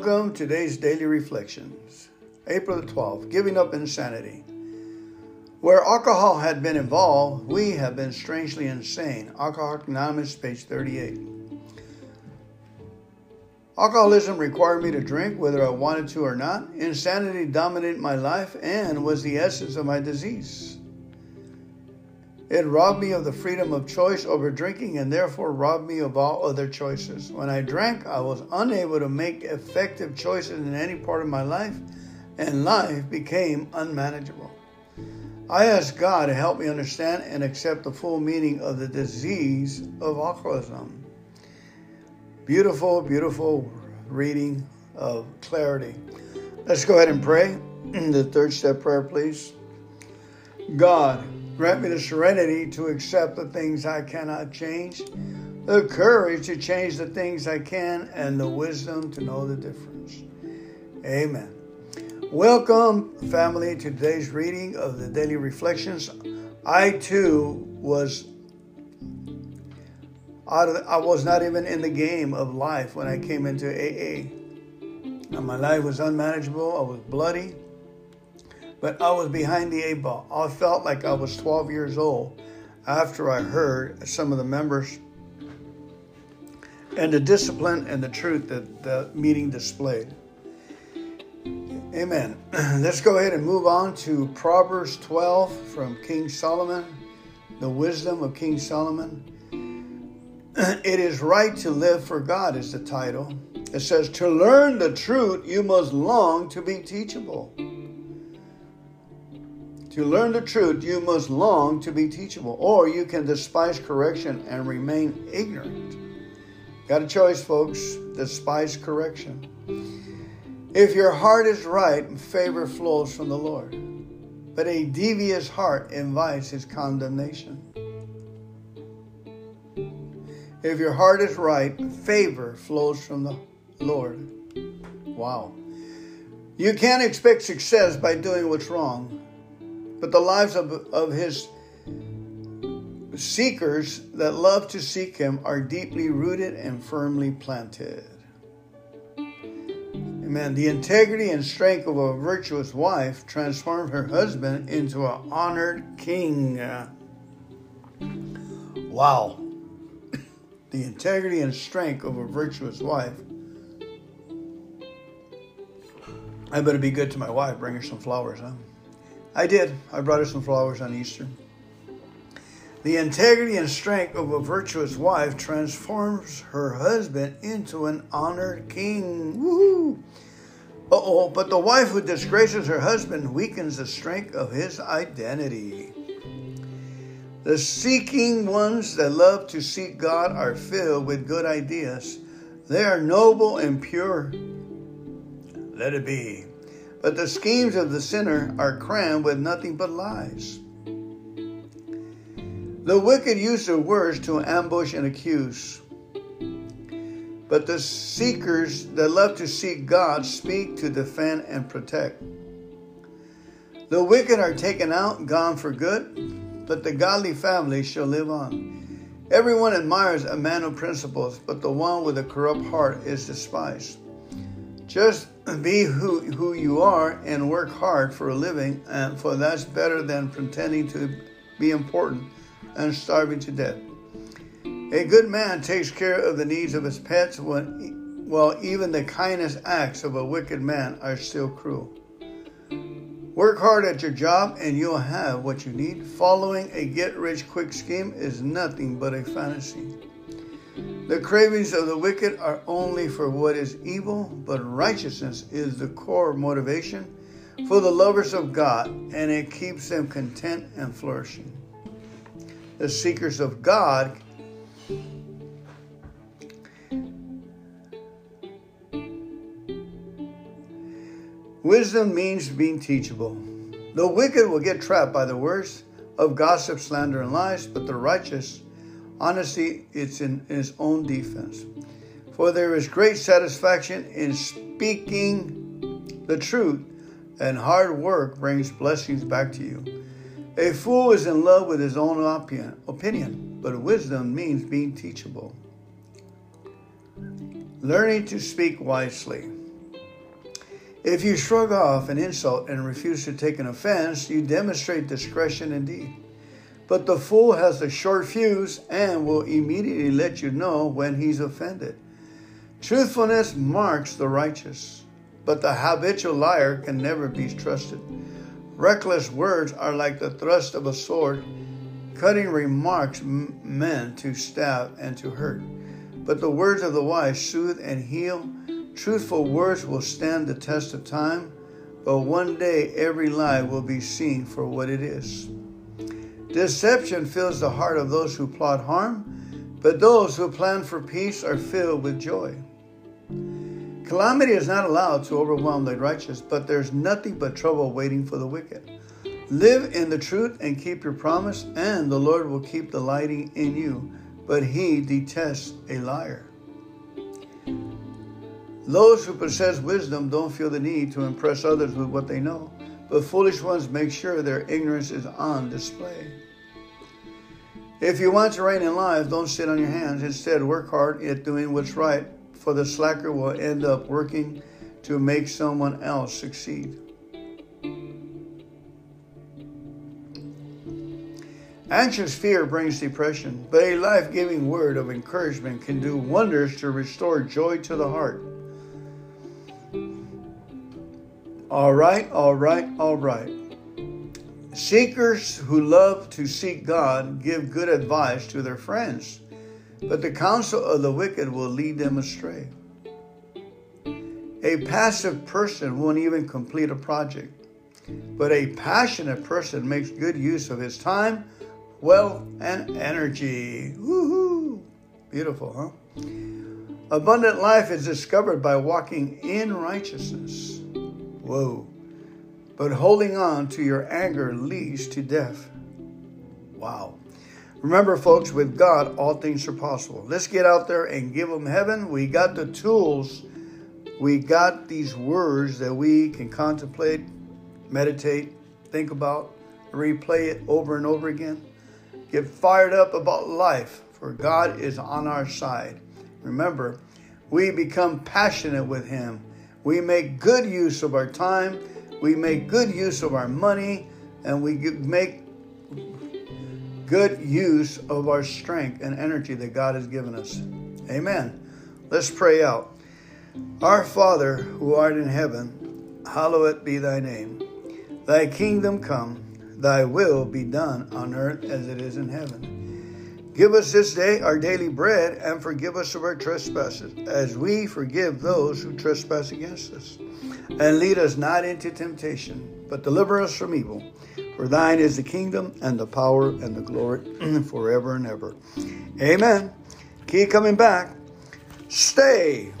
Welcome to today's daily reflections. April the 12th, giving up insanity. Where alcohol had been involved, we have been strangely insane. Alcoholics Anonymous, page 38. Alcoholism required me to drink whether I wanted to or not. Insanity dominated my life and was the essence of my disease. It robbed me of the freedom of choice over drinking and therefore robbed me of all other choices. When I drank, I was unable to make effective choices in any part of my life, and life became unmanageable. I asked God to help me understand and accept the full meaning of the disease of alcoholism. Beautiful, beautiful reading of clarity. Let's go ahead and pray. the third step prayer, please. God, Grant me the serenity to accept the things I cannot change, the courage to change the things I can, and the wisdom to know the difference. Amen. Welcome, family, to today's reading of the Daily Reflections. I too was out I was not even in the game of life when I came into AA. And my life was unmanageable. I was bloody but I was behind the eight ball. I felt like I was 12 years old after I heard some of the members and the discipline and the truth that the meeting displayed. Amen. Let's go ahead and move on to Proverbs 12 from King Solomon, the wisdom of King Solomon. It is right to live for God, is the title. It says, To learn the truth, you must long to be teachable. To learn the truth, you must long to be teachable, or you can despise correction and remain ignorant. Got a choice, folks. Despise correction. If your heart is right, favor flows from the Lord. But a devious heart invites his condemnation. If your heart is right, favor flows from the Lord. Wow. You can't expect success by doing what's wrong but the lives of, of his seekers that love to seek him are deeply rooted and firmly planted. Amen. The integrity and strength of a virtuous wife transformed her husband into an honored king. Wow. The integrity and strength of a virtuous wife. I better be good to my wife, bring her some flowers, huh? I did. I brought her some flowers on Easter. The integrity and strength of a virtuous wife transforms her husband into an honored king. Woo! oh, but the wife who disgraces her husband weakens the strength of his identity. The seeking ones that love to seek God are filled with good ideas. They are noble and pure. Let it be. But the schemes of the sinner are crammed with nothing but lies. The wicked use their words to ambush and accuse. But the seekers that love to seek God speak to defend and protect. The wicked are taken out, gone for good, but the godly family shall live on. Everyone admires a man of principles, but the one with a corrupt heart is despised. Just be who, who you are and work hard for a living, and for that's better than pretending to be important and starving to death. A good man takes care of the needs of his pets, when, while even the kindest acts of a wicked man are still cruel. Work hard at your job and you'll have what you need. Following a get rich quick scheme is nothing but a fantasy. The cravings of the wicked are only for what is evil, but righteousness is the core motivation for the lovers of God, and it keeps them content and flourishing. The seekers of God Wisdom means being teachable. The wicked will get trapped by the words of gossip, slander, and lies, but the righteous Honesty it's in his own defense. For there is great satisfaction in speaking the truth, and hard work brings blessings back to you. A fool is in love with his own opinion, but wisdom means being teachable. Learning to speak wisely. If you shrug off an insult and refuse to take an offense, you demonstrate discretion indeed. But the fool has a short fuse and will immediately let you know when he's offended. Truthfulness marks the righteous, but the habitual liar can never be trusted. Reckless words are like the thrust of a sword, cutting remarks meant to stab and to hurt. But the words of the wise soothe and heal Truthful words will stand the test of time, but one day every lie will be seen for what it is. Deception fills the heart of those who plot harm, but those who plan for peace are filled with joy. Calamity is not allowed to overwhelm the righteous, but there's nothing but trouble waiting for the wicked. Live in the truth and keep your promise, and the Lord will keep delighting in you, but he detests a liar. Those who possess wisdom don't feel the need to impress others with what they know, but foolish ones make sure their ignorance is on display. If you want to reign in life, don't sit on your hands. Instead, work hard at doing what's right, for the slacker will end up working to make someone else succeed. Anxious fear brings depression, but a life giving word of encouragement can do wonders to restore joy to the heart. All right, all right, all right. Seekers who love to seek God give good advice to their friends, but the counsel of the wicked will lead them astray. A passive person won't even complete a project, but a passionate person makes good use of his time, wealth, and energy. Woohoo! Beautiful, huh? Abundant life is discovered by walking in righteousness. Whoa. But holding on to your anger leads to death. Wow. Remember, folks, with God, all things are possible. Let's get out there and give them heaven. We got the tools. We got these words that we can contemplate, meditate, think about, replay it over and over again. Get fired up about life, for God is on our side. Remember, we become passionate with Him we make good use of our time, we make good use of our money, and we make good use of our strength and energy that God has given us. Amen. Let's pray out. Our Father, who art in heaven, hallowed be thy name. Thy kingdom come, thy will be done on earth as it is in heaven. Give us this day our daily bread, and forgive us of our trespasses, as we forgive those who trespass against us. And lead us not into temptation, but deliver us from evil. For thine is the kingdom, and the power, and the glory forever and ever. Amen. Keep coming back. Stay